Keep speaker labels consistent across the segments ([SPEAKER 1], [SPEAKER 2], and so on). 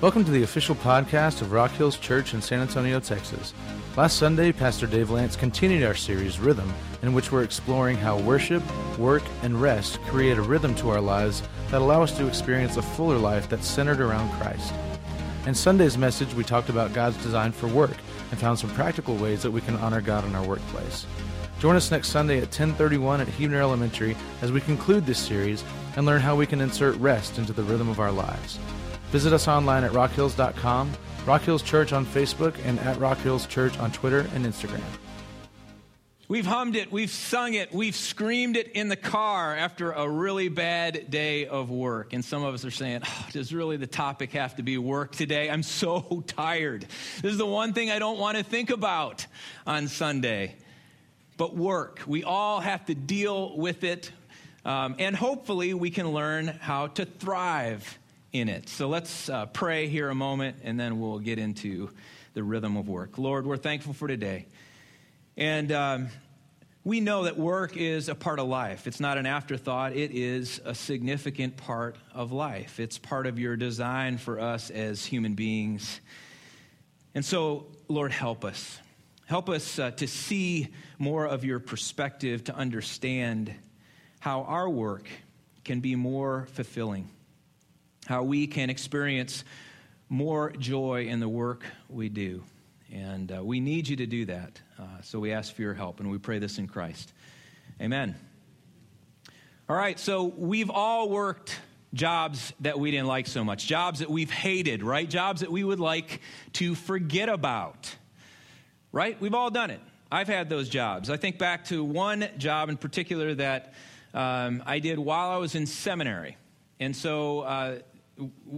[SPEAKER 1] Welcome to the official podcast of Rock Hills Church in San Antonio, Texas. Last Sunday, Pastor Dave Lance continued our series, Rhythm, in which we're exploring how worship, work, and rest create a rhythm to our lives that allow us to experience a fuller life that's centered around Christ. In Sunday's message, we talked about God's design for work and found some practical ways that we can honor God in our workplace. Join us next Sunday at 1031 at Huebner Elementary as we conclude this series and learn how we can insert rest into the rhythm of our lives. Visit us online at rockhills.com, Rock Hills Church on Facebook, and at Rock Hills Church on Twitter and Instagram.
[SPEAKER 2] We've hummed it, we've sung it, we've screamed it in the car after a really bad day of work. And some of us are saying, oh, does really the topic have to be work today? I'm so tired. This is the one thing I don't want to think about on Sunday. But work, we all have to deal with it. Um, and hopefully, we can learn how to thrive in it. So let's uh, pray here a moment and then we'll get into the rhythm of work. Lord, we're thankful for today. And um, we know that work is a part of life. It's not an afterthought, it is a significant part of life. It's part of your design for us as human beings. And so, Lord, help us. Help us uh, to see more of your perspective, to understand how our work can be more fulfilling how we can experience more joy in the work we do. And uh, we need you to do that. Uh, so we ask for your help, and we pray this in Christ. Amen. All right, so we've all worked jobs that we didn't like so much, jobs that we've hated, right? Jobs that we would like to forget about, right? We've all done it. I've had those jobs. I think back to one job in particular that um, I did while I was in seminary. And so uh,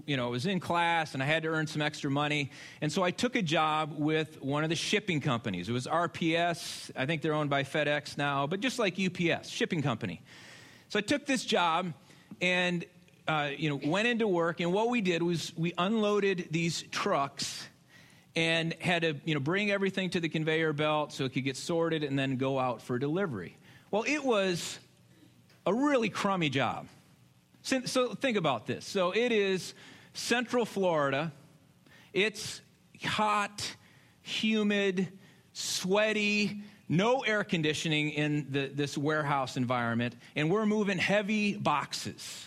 [SPEAKER 2] you know, was in class and I had to earn some extra money. And so I took a job with one of the shipping companies. It was RPS. I think they're owned by FedEx now, but just like UPS, shipping company. So I took this job and, uh, you know, went into work. And what we did was we unloaded these trucks and had to, you know, bring everything to the conveyor belt so it could get sorted and then go out for delivery. Well, it was a really crummy job. So think about this. So it is central Florida. It's hot, humid, sweaty, no air conditioning in the, this warehouse environment, and we're moving heavy boxes,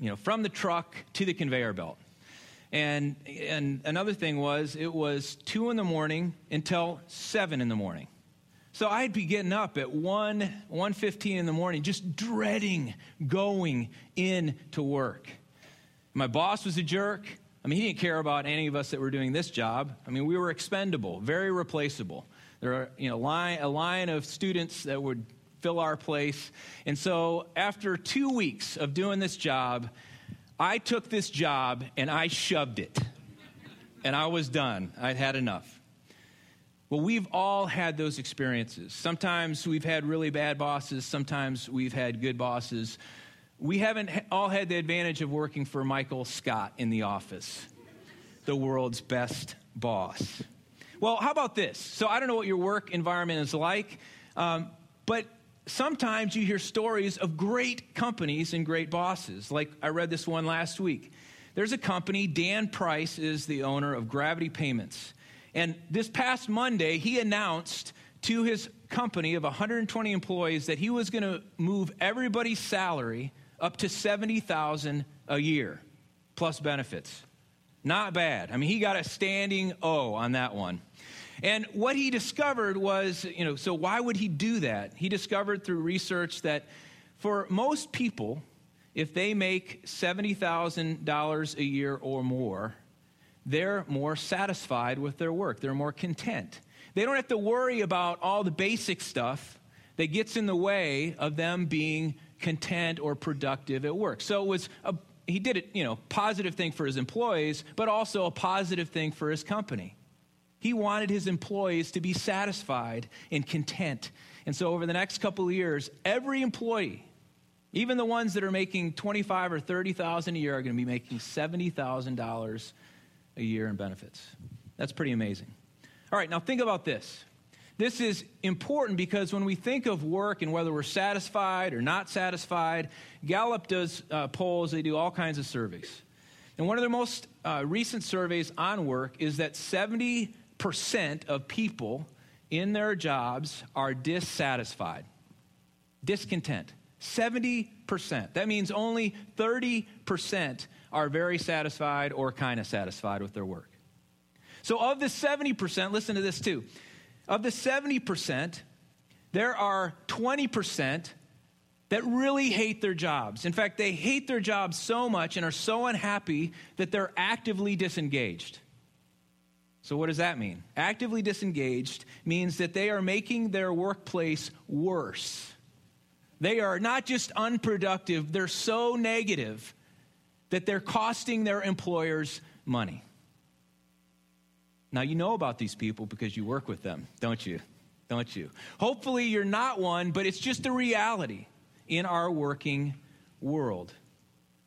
[SPEAKER 2] you know, from the truck to the conveyor belt. And, and another thing was, it was 2 in the morning until 7 in the morning. So I'd be getting up at 1, 1.15 in the morning, just dreading going in to work. My boss was a jerk. I mean, he didn't care about any of us that were doing this job. I mean, we were expendable, very replaceable. There are, you know, line, a line of students that would fill our place. And so after two weeks of doing this job, I took this job and I shoved it. And I was done. I'd had enough. Well, we've all had those experiences. Sometimes we've had really bad bosses, sometimes we've had good bosses. We haven't all had the advantage of working for Michael Scott in the office, the world's best boss. Well, how about this? So, I don't know what your work environment is like, um, but sometimes you hear stories of great companies and great bosses. Like I read this one last week. There's a company, Dan Price is the owner of Gravity Payments. And this past Monday, he announced to his company of 120 employees that he was going to move everybody's salary up to 70,000 a year plus benefits. Not bad. I mean, he got a standing O on that one. And what he discovered was, you know, so why would he do that? He discovered through research that for most people, if they make $70,000 a year or more, they're more satisfied with their work. They're more content. They don't have to worry about all the basic stuff that gets in the way of them being content or productive at work. So it was a, he did it, you know, positive thing for his employees, but also a positive thing for his company. He wanted his employees to be satisfied and content. And so over the next couple of years, every employee, even the ones that are making 25 or 30,000 a year are going to be making $70,000 a year in benefits. That's pretty amazing. All right, now think about this. This is important because when we think of work and whether we're satisfied or not satisfied, Gallup does uh, polls, they do all kinds of surveys. And one of their most uh, recent surveys on work is that 70% of people in their jobs are dissatisfied, discontent. 70%. That means only 30% are very satisfied or kind of satisfied with their work. So, of the 70%, listen to this too. Of the 70%, there are 20% that really hate their jobs. In fact, they hate their jobs so much and are so unhappy that they're actively disengaged. So, what does that mean? Actively disengaged means that they are making their workplace worse. They are not just unproductive, they're so negative that they're costing their employers money. Now, you know about these people because you work with them, don't you? Don't you? Hopefully, you're not one, but it's just a reality in our working world.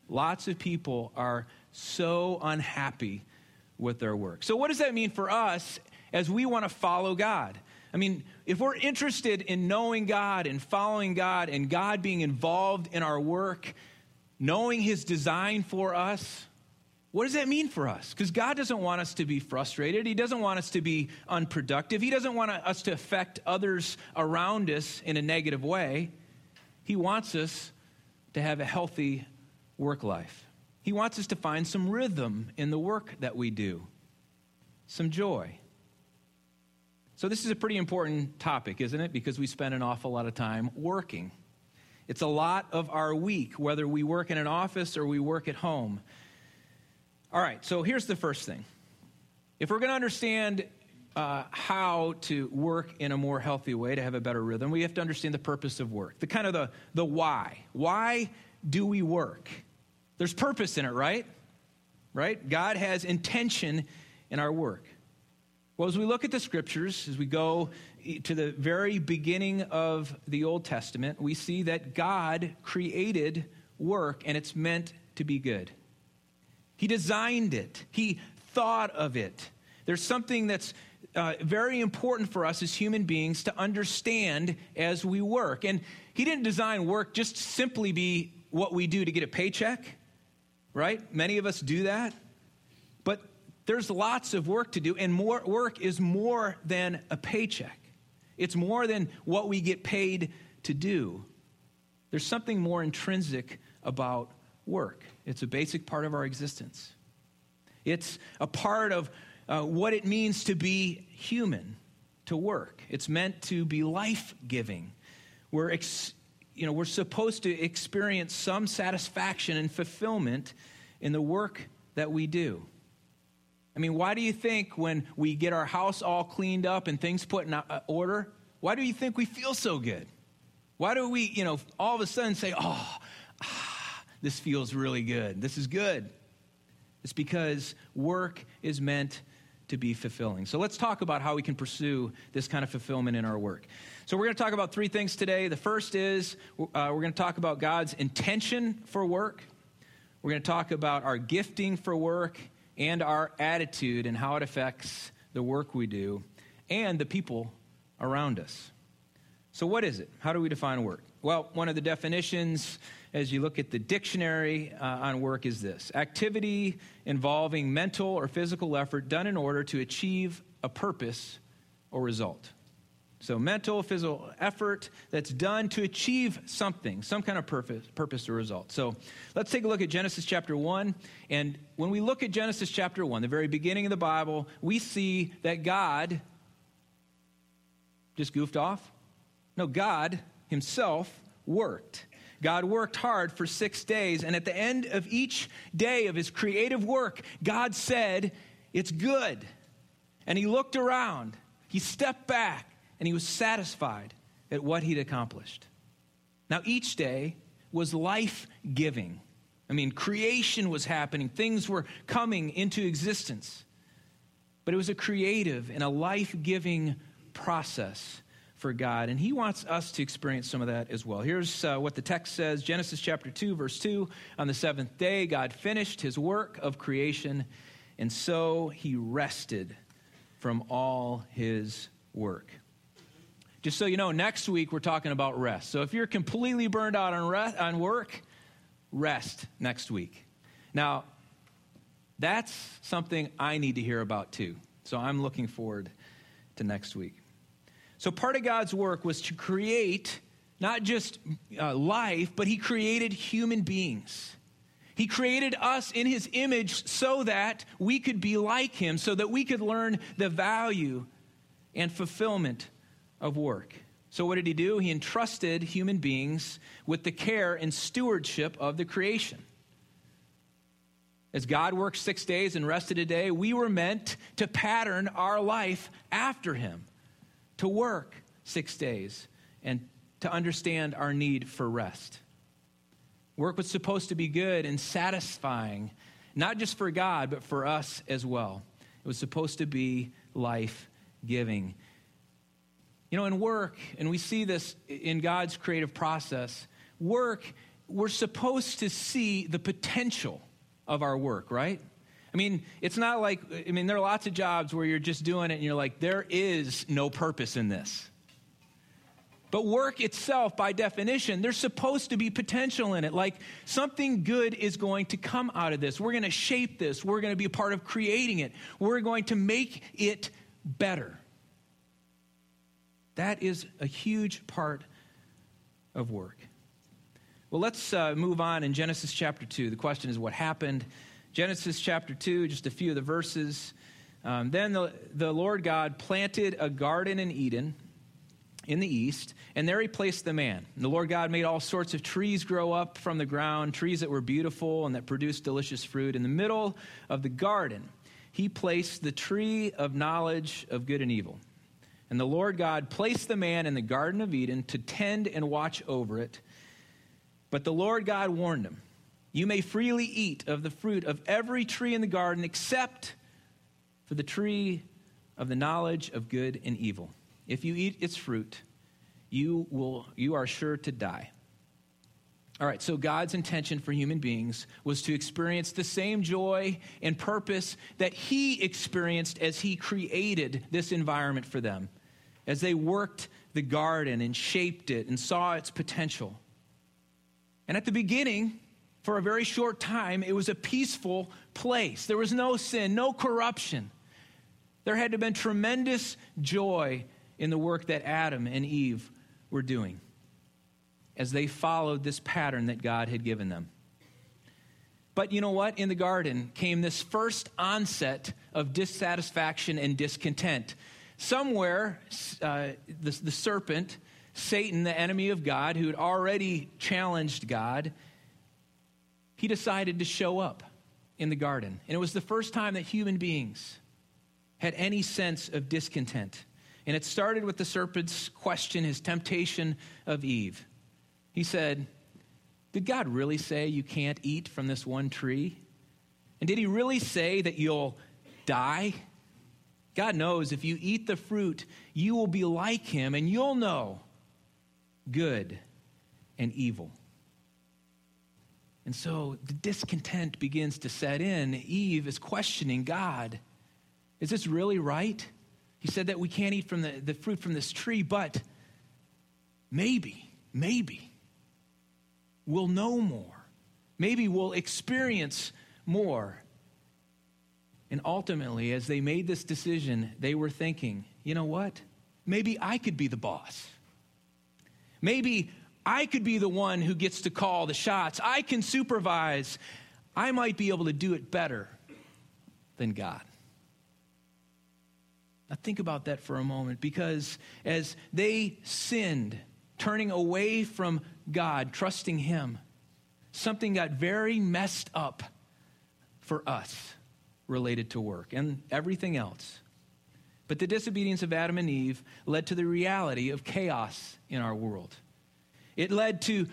[SPEAKER 2] Lots of people are so unhappy with their work. So, what does that mean for us as we want to follow God? I mean, if we're interested in knowing God and following God and God being involved in our work, knowing His design for us, what does that mean for us? Because God doesn't want us to be frustrated. He doesn't want us to be unproductive. He doesn't want us to affect others around us in a negative way. He wants us to have a healthy work life. He wants us to find some rhythm in the work that we do, some joy. So, this is a pretty important topic, isn't it? Because we spend an awful lot of time working. It's a lot of our week, whether we work in an office or we work at home. All right, so here's the first thing. If we're going to understand uh, how to work in a more healthy way to have a better rhythm, we have to understand the purpose of work, the kind of the, the why. Why do we work? There's purpose in it, right? Right? God has intention in our work. Well, as we look at the scriptures, as we go to the very beginning of the Old Testament, we see that God created work and it's meant to be good. He designed it, He thought of it. There's something that's uh, very important for us as human beings to understand as we work. And He didn't design work just simply be what we do to get a paycheck, right? Many of us do that. But there's lots of work to do, and more work is more than a paycheck. It's more than what we get paid to do. There's something more intrinsic about work. It's a basic part of our existence. It's a part of uh, what it means to be human, to work. It's meant to be life giving. We're, ex- you know, we're supposed to experience some satisfaction and fulfillment in the work that we do. I mean, why do you think when we get our house all cleaned up and things put in order, why do you think we feel so good? Why do we, you know, all of a sudden say, oh, ah, this feels really good. This is good. It's because work is meant to be fulfilling. So let's talk about how we can pursue this kind of fulfillment in our work. So we're going to talk about three things today. The first is uh, we're going to talk about God's intention for work. We're going to talk about our gifting for work and our attitude and how it affects the work we do and the people around us. So, what is it? How do we define work? Well, one of the definitions, as you look at the dictionary uh, on work, is this activity involving mental or physical effort done in order to achieve a purpose or result. So, mental, physical effort that's done to achieve something, some kind of purpose, purpose or result. So, let's take a look at Genesis chapter 1. And when we look at Genesis chapter 1, the very beginning of the Bible, we see that God just goofed off. No, God Himself worked. God worked hard for six days, and at the end of each day of His creative work, God said, It's good. And He looked around, He stepped back and he was satisfied at what he'd accomplished. Now, each day was life giving. I mean, creation was happening, things were coming into existence. But it was a creative and a life giving process for God. And He wants us to experience some of that as well. Here's uh, what the text says Genesis chapter 2, verse 2. On the seventh day, God finished His work of creation, and so He rested from all His work. Just so you know, next week we're talking about rest. So if you're completely burned out on, rest, on work, rest next week. Now, That's something I need to hear about too. So I'm looking forward to next week. So part of God's work was to create not just uh, life, but He created human beings. He created us in His image so that we could be like Him, so that we could learn the value and fulfillment of work. So, what did He do? He entrusted human beings with the care and stewardship of the creation. As God worked six days and rested a day, we were meant to pattern our life after Him, to work six days and to understand our need for rest. Work was supposed to be good and satisfying, not just for God, but for us as well. It was supposed to be life giving. You know, in work, and we see this in God's creative process, work, we're supposed to see the potential of our work, right? I mean, it's not like, I mean, there are lots of jobs where you're just doing it and you're like, there is no purpose in this. But work itself, by definition, there's supposed to be potential in it. Like something good is going to come out of this. We're going to shape this. We're going to be a part of creating it. We're going to make it better. That is a huge part of work. Well, let's uh, move on in Genesis chapter 2. The question is what happened? Genesis chapter 2, just a few of the verses. Um, then the, the Lord God planted a garden in Eden in the east, and there he placed the man. And the Lord God made all sorts of trees grow up from the ground, trees that were beautiful and that produced delicious fruit. In the middle of the garden, he placed the tree of knowledge of good and evil. And the Lord God placed the man in the Garden of Eden to tend and watch over it. But the Lord God warned him, You may freely eat of the fruit of every tree in the garden except for the tree of the knowledge of good and evil. If you eat its fruit, you, will, you are sure to die. All right, so God's intention for human beings was to experience the same joy and purpose that He experienced as He created this environment for them, as they worked the garden and shaped it and saw its potential. And at the beginning, for a very short time, it was a peaceful place. There was no sin, no corruption. There had to have been tremendous joy in the work that Adam and Eve were doing as they followed this pattern that God had given them. But you know what? In the garden came this first onset of dissatisfaction and discontent. Somewhere, uh, the, the serpent Satan, the enemy of God, who had already challenged God, he decided to show up in the garden. And it was the first time that human beings had any sense of discontent. And it started with the serpent's question, his temptation of Eve. He said, Did God really say you can't eat from this one tree? And did he really say that you'll die? God knows if you eat the fruit, you will be like him and you'll know good and evil. And so the discontent begins to set in. Eve is questioning God. Is this really right? He said that we can't eat from the, the fruit from this tree, but maybe, maybe we'll know more. Maybe we'll experience more. And ultimately, as they made this decision, they were thinking, you know what? Maybe I could be the boss. Maybe I could be the one who gets to call the shots. I can supervise. I might be able to do it better than God. Now, think about that for a moment because as they sinned, turning away from God, trusting Him, something got very messed up for us related to work and everything else. But the disobedience of Adam and Eve led to the reality of chaos in our world. It led to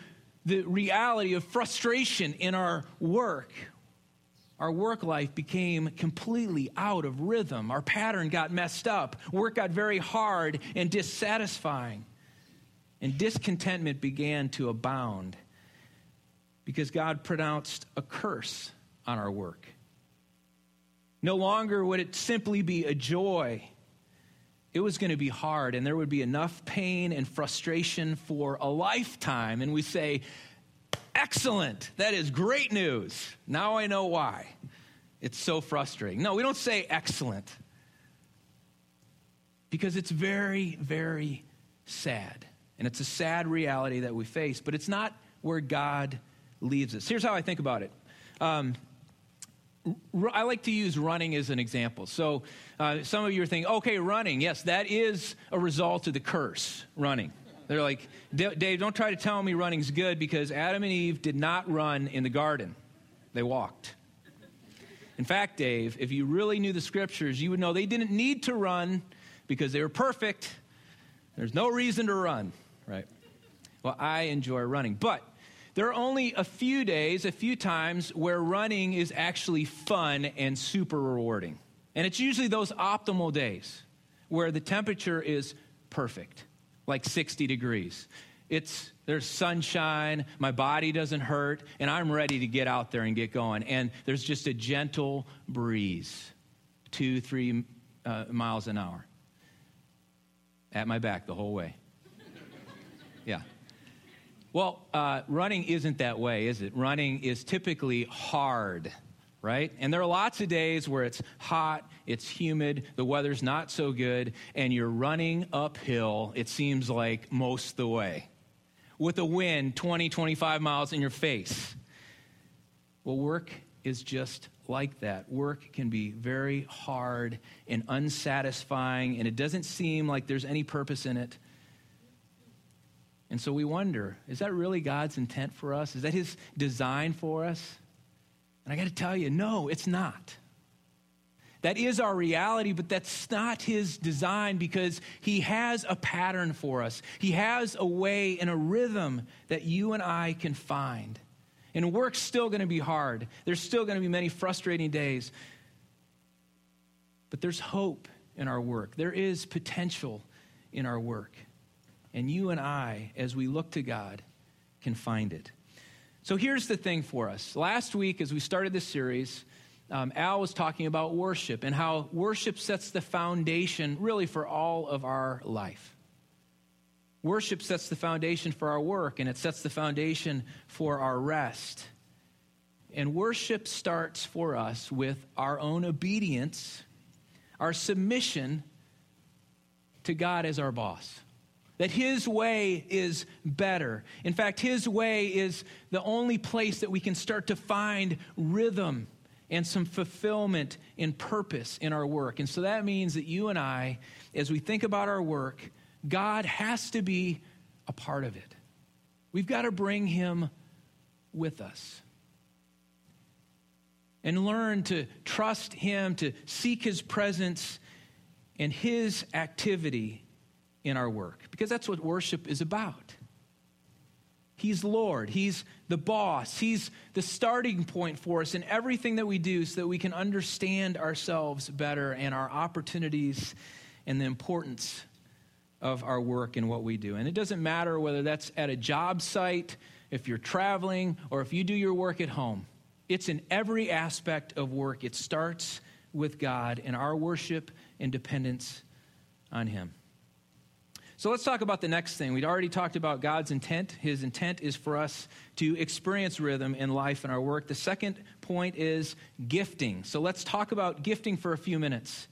[SPEAKER 2] the reality of frustration in our work. Our work life became completely out of rhythm. Our pattern got messed up. Work got very hard and dissatisfying. And discontentment began to abound because God pronounced a curse on our work. No longer would it simply be a joy it was going to be hard and there would be enough pain and frustration for a lifetime. And we say, Excellent. That is great news. Now I know why. It's so frustrating. No, we don't say excellent because it's very, very sad. And it's a sad reality that we face, but it's not where God leaves us. Here's how I think about it. Um, I like to use running as an example. So, uh, some of you are thinking, okay, running, yes, that is a result of the curse, running. They're like, Dave, don't try to tell me running's good because Adam and Eve did not run in the garden, they walked. In fact, Dave, if you really knew the scriptures, you would know they didn't need to run because they were perfect. There's no reason to run, right? Well, I enjoy running. But there are only a few days, a few times where running is actually fun and super rewarding. And it's usually those optimal days where the temperature is perfect, like 60 degrees. It's there's sunshine, my body doesn't hurt, and I'm ready to get out there and get going. And there's just a gentle breeze, two, three uh, miles an hour at my back the whole way. Yeah. Well, uh, running isn't that way, is it? Running is typically hard, right? And there are lots of days where it's hot, it's humid, the weather's not so good, and you're running uphill, it seems like most the way, with a wind 20, 25 miles in your face. Well, work is just like that. Work can be very hard and unsatisfying, and it doesn't seem like there's any purpose in it. And so we wonder is that really God's intent for us? Is that His design for us? And I got to tell you, no, it's not. That is our reality, but that's not His design because He has a pattern for us. He has a way and a rhythm that you and I can find. And work's still going to be hard. There's still going to be many frustrating days. But there's hope in our work, there is potential in our work. And you and I, as we look to God, can find it. So here's the thing for us. Last week, as we started this series, um, Al was talking about worship and how worship sets the foundation really for all of our life. Worship sets the foundation for our work and it sets the foundation for our rest. And worship starts for us with our own obedience, our submission to God as our boss. That His way is better. In fact, His way is the only place that we can start to find rhythm and some fulfillment and purpose in our work. And so that means that you and I, as we think about our work, God has to be a part of it. We've got to bring him with us and learn to trust him, to seek his presence and his activity in our work, because that's what worship is about. He's Lord. He's the boss. He's the starting point for us in everything that we do so that we can understand ourselves better and our opportunities and the importance of our work and what we do. And it doesn't matter whether that's at a job site, if you're traveling, or if you do your work at home. It's in every aspect of work. It starts with God and our worship and dependence on Him. So let's talk about the next thing. We'd already talked about God's intent. His intent is for us to experience rhythm in life and our work. The second point is gifting. So let's talk about gifting for a few minutes.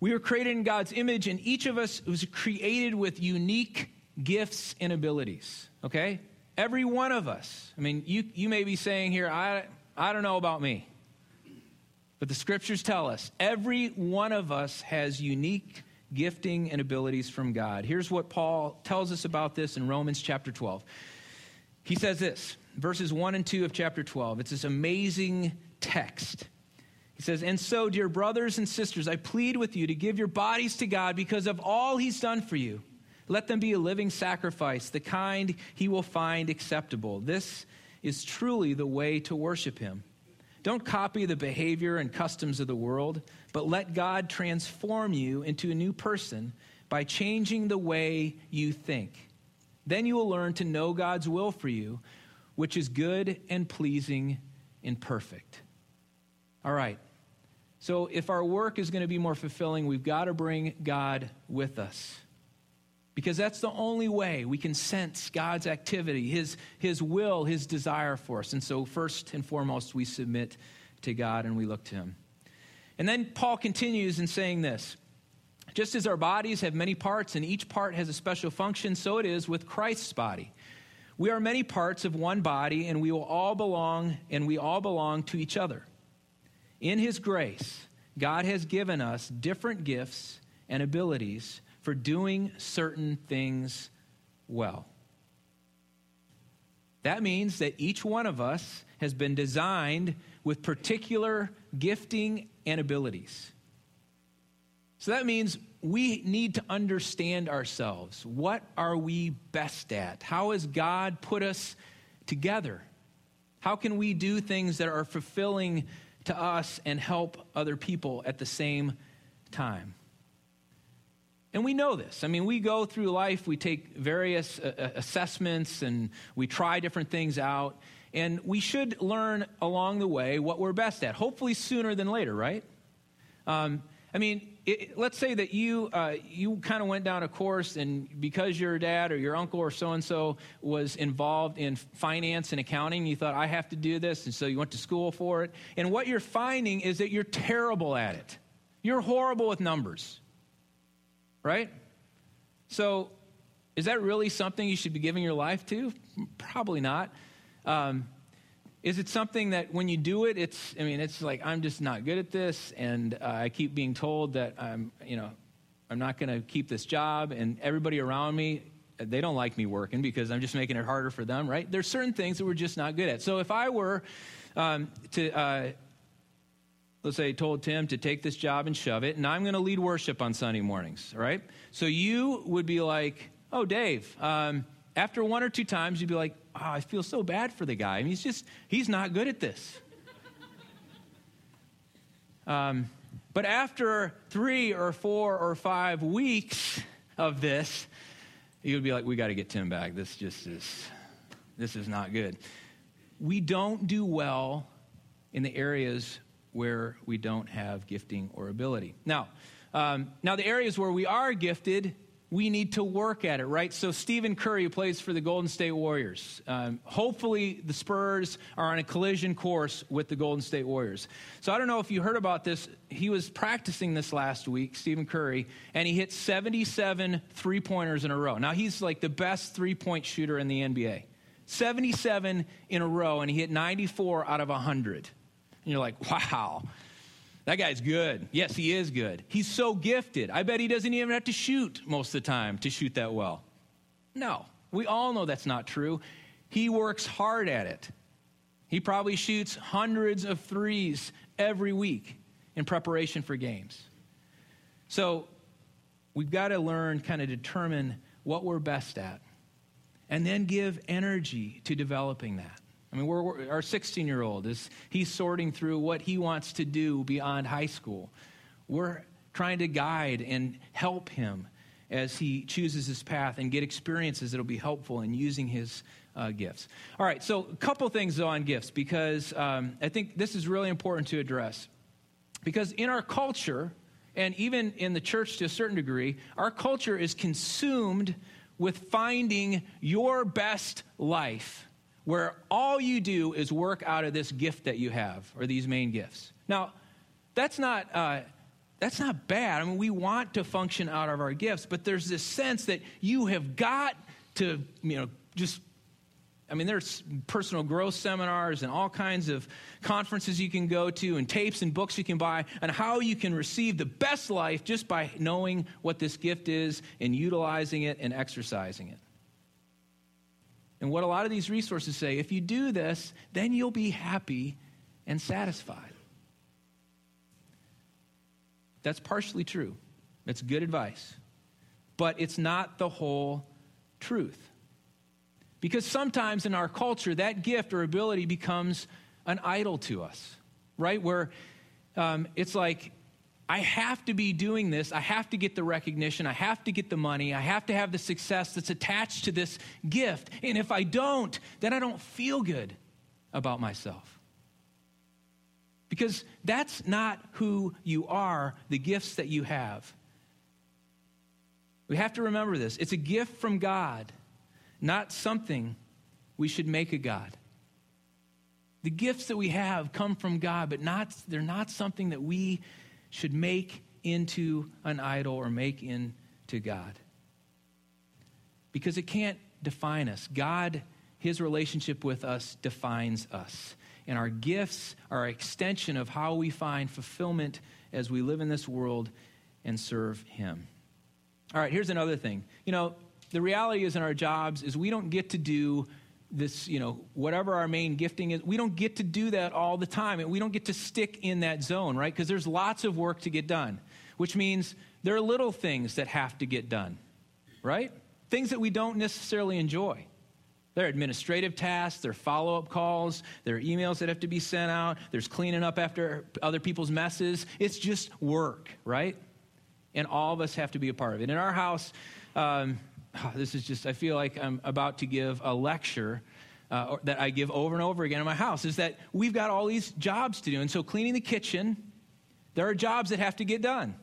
[SPEAKER 2] We were created in God's image, and each of us was created with unique gifts and abilities, okay? Every one of us. I mean, you, you may be saying here, I, I don't know about me. But the scriptures tell us every one of us has unique gifting and abilities from God. Here's what Paul tells us about this in Romans chapter 12. He says this, verses 1 and 2 of chapter 12. It's this amazing text. He says, And so, dear brothers and sisters, I plead with you to give your bodies to God because of all he's done for you. Let them be a living sacrifice, the kind he will find acceptable. This is truly the way to worship him. Don't copy the behavior and customs of the world, but let God transform you into a new person by changing the way you think. Then you will learn to know God's will for you, which is good and pleasing and perfect. All right. So, if our work is going to be more fulfilling, we've got to bring God with us. Because that's the only way we can sense God's activity, His, His will, His desire for us. And so, first and foremost, we submit to God and we look to Him. And then Paul continues in saying this Just as our bodies have many parts and each part has a special function, so it is with Christ's body. We are many parts of one body, and we will all belong, and we all belong to each other. In His grace, God has given us different gifts and abilities for doing certain things well. That means that each one of us has been designed with particular gifting and abilities. So that means we need to understand ourselves. What are we best at? How has God put us together? How can we do things that are fulfilling to us and help other people at the same time? And we know this. I mean, we go through life, we take various uh, uh, assessments and we try different things out. And we should learn along the way what we're best at, hopefully sooner than later, right? Um, I mean, it, let's say that you uh, you kind of went down a course, and because your dad or your uncle or so and so was involved in finance and accounting, you thought I have to do this, and so you went to school for it. And what you're finding is that you're terrible at it. You're horrible with numbers right? So, is that really something you should be giving your life to? Probably not. Um, is it something that when you do it, it's, I mean, it's like, I'm just not good at this, and uh, I keep being told that I'm, you know, I'm not going to keep this job, and everybody around me, they don't like me working because I'm just making it harder for them, right? There's certain things that we're just not good at. So if I were um, to, uh, let's say, told Tim to take this job and shove it, and I'm going to lead worship on Sunday mornings, right? So you would be like, oh, Dave, um, after one or two times, you'd be like, oh, I feel so bad for the guy. I mean, he's just, he's not good at this. um, but after three or four or five weeks of this, you would be like, we got to get Tim back. This just is, this is not good. We don't do well in the areas where we don't have gifting or ability. Now, um, now the areas where we are gifted, we need to work at it, right? So Stephen Curry plays for the Golden State Warriors. Um, hopefully, the Spurs are on a collision course with the Golden State Warriors. So I don't know if you heard about this. He was practicing this last week, Stephen Curry, and he hit 77 three pointers in a row. Now he's like the best three point shooter in the NBA. 77 in a row, and he hit 94 out of 100. And you're like, wow, that guy's good. Yes, he is good. He's so gifted. I bet he doesn't even have to shoot most of the time to shoot that well. No, we all know that's not true. He works hard at it. He probably shoots hundreds of threes every week in preparation for games. So we've got to learn, kind of determine what we're best at, and then give energy to developing that. I mean, we're, we're, our 16 year old is he's sorting through what he wants to do beyond high school. We're trying to guide and help him as he chooses his path and get experiences that'll be helpful in using his uh, gifts. All right, so a couple things on gifts because um, I think this is really important to address. Because in our culture, and even in the church to a certain degree, our culture is consumed with finding your best life where all you do is work out of this gift that you have or these main gifts. Now, that's not. Uh, that's not bad. I mean, we want to function out of our gifts, but there's this sense that you have got to, you know, just I mean, there's personal growth seminars and all kinds of conferences you can go to, and tapes and books you can buy on how you can receive the best life just by knowing what this gift is and utilizing it and exercising it. And what a lot of these resources say if you do this, then you'll be happy and satisfied. That's partially true. That's good advice. But it's not the whole truth. Because sometimes in our culture, that gift or ability becomes an idol to us, right? Where um, it's like, I have to be doing this. I have to get the recognition. I have to get the money. I have to have the success that's attached to this gift. And if I don't, then I don't feel good about myself. Because that's not who you are, the gifts that you have. We have to remember this. It's a gift from God, not something we should make a God. The gifts that we have come from God, but not, they're not something that we should make into an idol or make into God. Because it can't define us. God, His relationship with us, defines us. And our gifts are an extension of how we find fulfillment as we live in this world and serve Him. All right, here's another thing. You know, the reality is in our jobs is we don't get to do this, you know, whatever our main gifting is, we don't get to do that all the time. And we don't get to stick in that zone, right? Because there's lots of work to get done, which means there are little things that have to get done, right? Things that we don't necessarily enjoy. There are administrative tasks, there are follow up calls, there are emails that have to be sent out, there's cleaning up after other people's messes. It's just work, right? And all of us have to be a part of it. In our house, um, oh, this is just, I feel like I'm about to give a lecture uh, that I give over and over again in my house is that we've got all these jobs to do. And so, cleaning the kitchen, there are jobs that have to get done.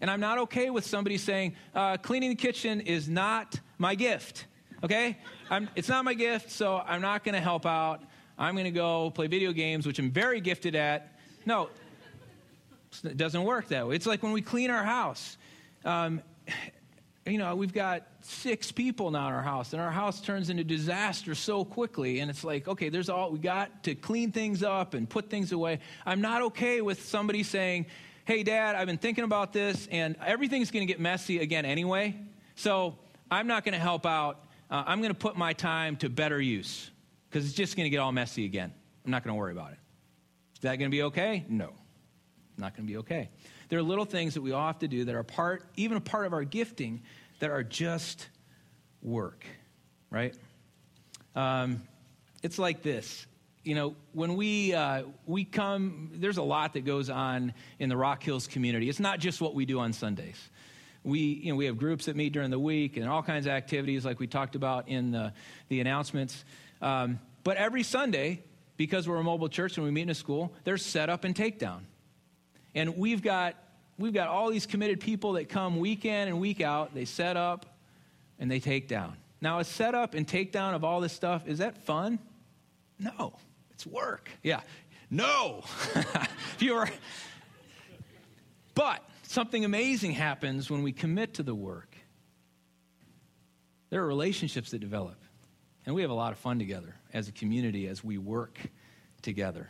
[SPEAKER 2] And I'm not okay with somebody saying, uh, cleaning the kitchen is not my gift. Okay? I'm, it's not my gift, so I'm not going to help out. I'm going to go play video games, which I'm very gifted at. No, it doesn't work that way. It's like when we clean our house. Um, you know, we've got six people now in our house, and our house turns into disaster so quickly. And it's like, okay, there's all we got to clean things up and put things away. I'm not okay with somebody saying, hey, dad, I've been thinking about this, and everything's going to get messy again anyway. So I'm not going to help out. Uh, I'm going to put my time to better use because it's just going to get all messy again. I'm not going to worry about it. Is that going to be okay? No, not going to be okay. There are little things that we all have to do that are part, even a part of our gifting, that are just work, right? Um, it's like this. You know, when we, uh, we come, there's a lot that goes on in the Rock Hills community. It's not just what we do on Sundays. We, you know, we have groups that meet during the week and all kinds of activities like we talked about in the, the announcements. Um, but every Sunday, because we're a mobile church and we meet in a school, there's set up and takedown. And we've got, we've got all these committed people that come week in and week out. They set up and they take down. Now, a setup and takedown of all this stuff, is that fun? No, it's work. Yeah. No. if you are. But something amazing happens when we commit to the work. There are relationships that develop. And we have a lot of fun together as a community as we work together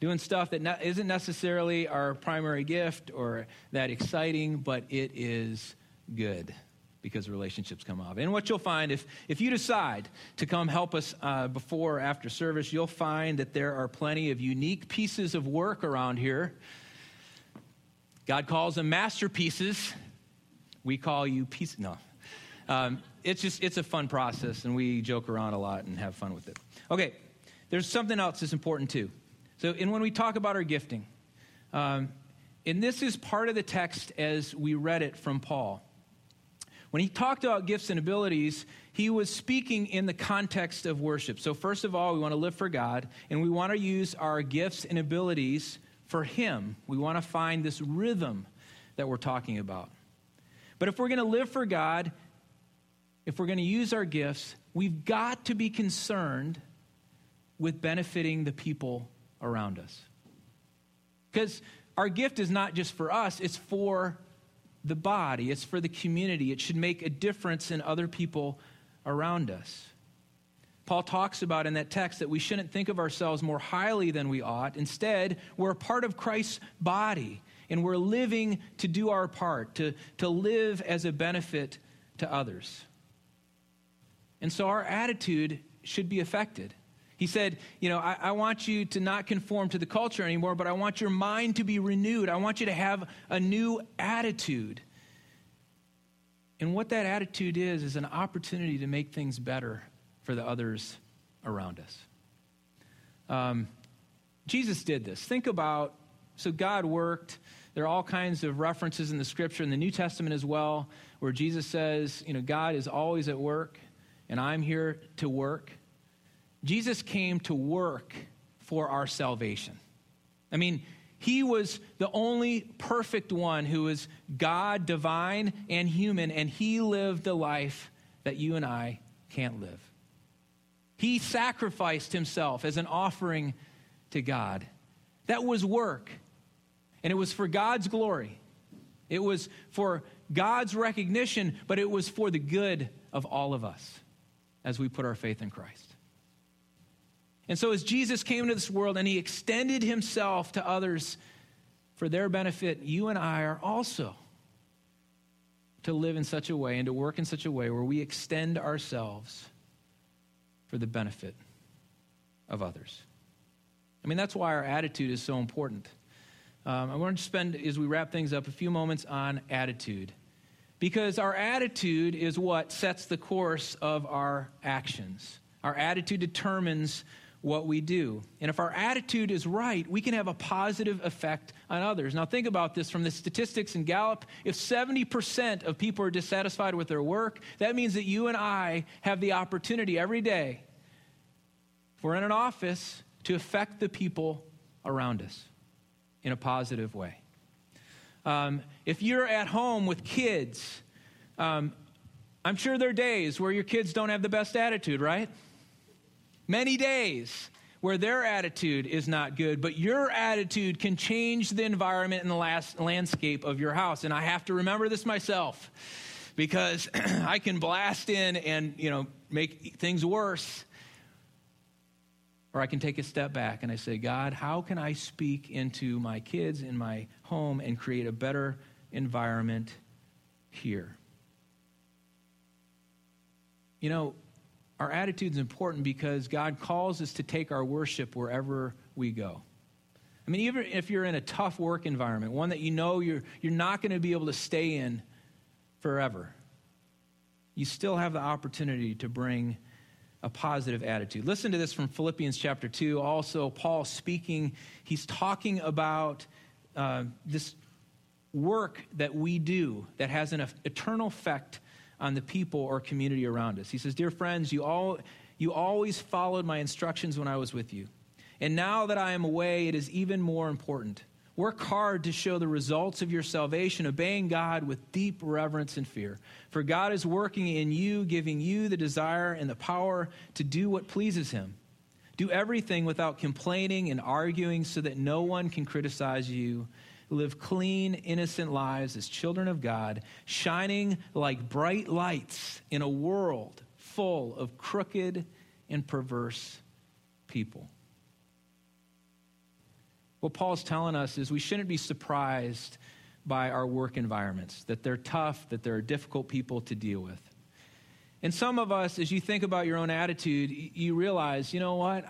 [SPEAKER 2] doing stuff that not, isn't necessarily our primary gift or that exciting, but it is good because relationships come up. And what you'll find if, if you decide to come help us uh, before or after service, you'll find that there are plenty of unique pieces of work around here. God calls them masterpieces. We call you pieces. No. Um, it's just, it's a fun process, and we joke around a lot and have fun with it. Okay, there's something else that's important too. So, and when we talk about our gifting, um, and this is part of the text as we read it from Paul. When he talked about gifts and abilities, he was speaking in the context of worship. So, first of all, we want to live for God, and we want to use our gifts and abilities for Him. We want to find this rhythm that we're talking about. But if we're going to live for God, if we're going to use our gifts, we've got to be concerned with benefiting the people around us. Because our gift is not just for us, it's for the body, it's for the community. It should make a difference in other people around us. Paul talks about in that text that we shouldn't think of ourselves more highly than we ought. Instead, we're a part of Christ's body, and we're living to do our part, to, to live as a benefit to others. And so our attitude should be affected. He said, You know, I, I, want you to not conform to the culture anymore, but I want your mind to be renewed. I want you to have a new attitude. And what that attitude is, is an opportunity to make things better for the others around us. Um, Jesus did this. Think about so God worked. There are all kinds of references in the scripture, in the New Testament as well, where Jesus says, you know, God is always at work, and I'm here to work. Jesus came to work for our salvation. I mean, he was the only perfect one who was God, divine, and human, and he lived the life that you and I can't live. He sacrificed himself as an offering to God. That was work. And it was for God's glory. It was for God's recognition, but it was for the good of all of us as we put our faith in Christ. And so, as Jesus came into this world and he extended himself to others for their benefit, you and I are also to live in such a way and to work in such a way where we extend ourselves for the benefit of others. I mean, that's why our attitude is so important. Um, I want to spend, as we wrap things up, a few moments on attitude. Because our attitude is what sets the course of our actions. Our attitude determines what we do. And if our attitude is right, we can have a positive effect on others. Now, think about this from the statistics in Gallup. If 70% of people are dissatisfied with their work, that means that you and I have the opportunity every day, if we're in an office, to affect the people around us in a positive way. Um, if you're at home with kids, um, I'm sure there are days where your kids don't have the best attitude, right? Many days where their attitude is not good, but your attitude can change the environment and the last landscape of your house. And I have to remember this myself because I can blast in and, you know, make things worse. Or I can take a step back and I say, God, how can I speak into my kids in my home and create a better environment here? You know, our attitude is important because God calls us to take our worship wherever we go. I mean, even if you're in a tough work environment, one that you know you're, you're not going to be able to stay in forever, you still have the opportunity to bring a positive attitude. Listen to this from Philippians chapter 2. Also, Paul speaking, he's talking about uh, this work that we do that has an eternal effect on the people or community around us. He says, Dear friends, you, all, you always followed my instructions when I was with you. And now that I am away, it is even more important. Work hard to show the results of your salvation, obeying God with deep reverence and fear. For God is working in you, giving you the desire and the power to do what pleases Him. Do everything without complaining and arguing so that no one can criticize you live clean, innocent lives as children of God, shining like bright lights in a world full of crooked and perverse people. What Paul's telling us is we shouldn't be surprised by our work environments, that they're tough, that they're difficult people to deal with. And some of us, as you think about your own attitude, you realize, you know what?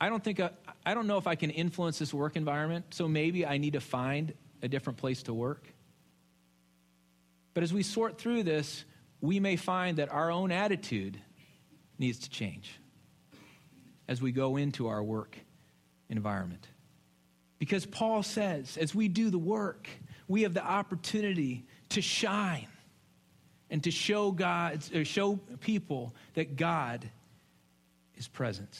[SPEAKER 2] I, don't think I, I don't know if I can influence this work environment, so maybe I need to find a different place to work. But as we sort through this, we may find that our own attitude needs to change as we go into our work environment. Because Paul says, as we do the work, we have the opportunity to shine and to show God, show people that God is present.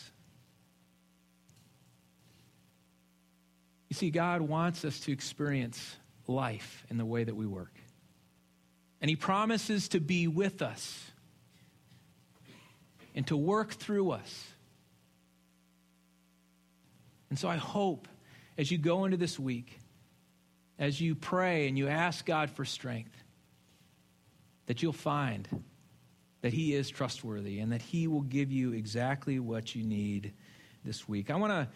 [SPEAKER 2] You see, God wants us to experience life in the way that we work. And He promises to be with us and to work through us. And so I hope as you go into this week, as you pray and you ask God for strength, that you'll find that He is trustworthy and that He will give you exactly what you need this week. I want to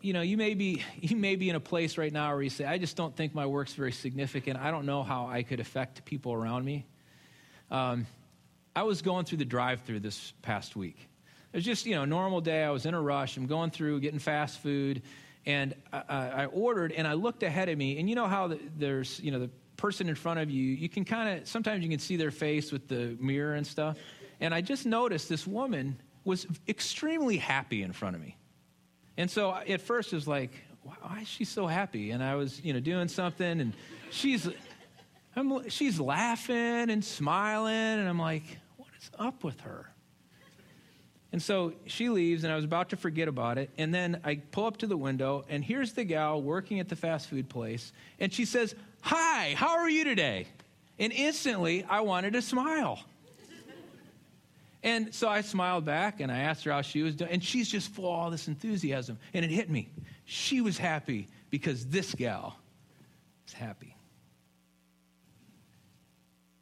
[SPEAKER 2] you know, you may be you may be in a place right now where you say, "I just don't think my work's very significant. I don't know how I could affect people around me." Um, I was going through the drive-through this past week. It was just you know normal day. I was in a rush. I'm going through getting fast food, and I, I ordered, and I looked ahead of me, and you know how the, there's you know the person in front of you. You can kind of sometimes you can see their face with the mirror and stuff. And I just noticed this woman was extremely happy in front of me. And so at first it was like, why is she so happy? And I was, you know, doing something and she's, I'm, she's laughing and smiling. And I'm like, what is up with her? And so she leaves, and I was about to forget about it. And then I pull up to the window, and here's the gal working at the fast food place. And she says, Hi, how are you today? And instantly, I wanted to smile. And so I smiled back and I asked her how she was doing. And she's just full of all this enthusiasm. And it hit me. She was happy because this gal is happy.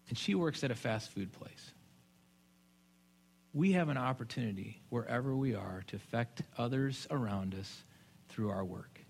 [SPEAKER 2] And she works at a fast food place. We have an opportunity wherever we are to affect others around us through our work.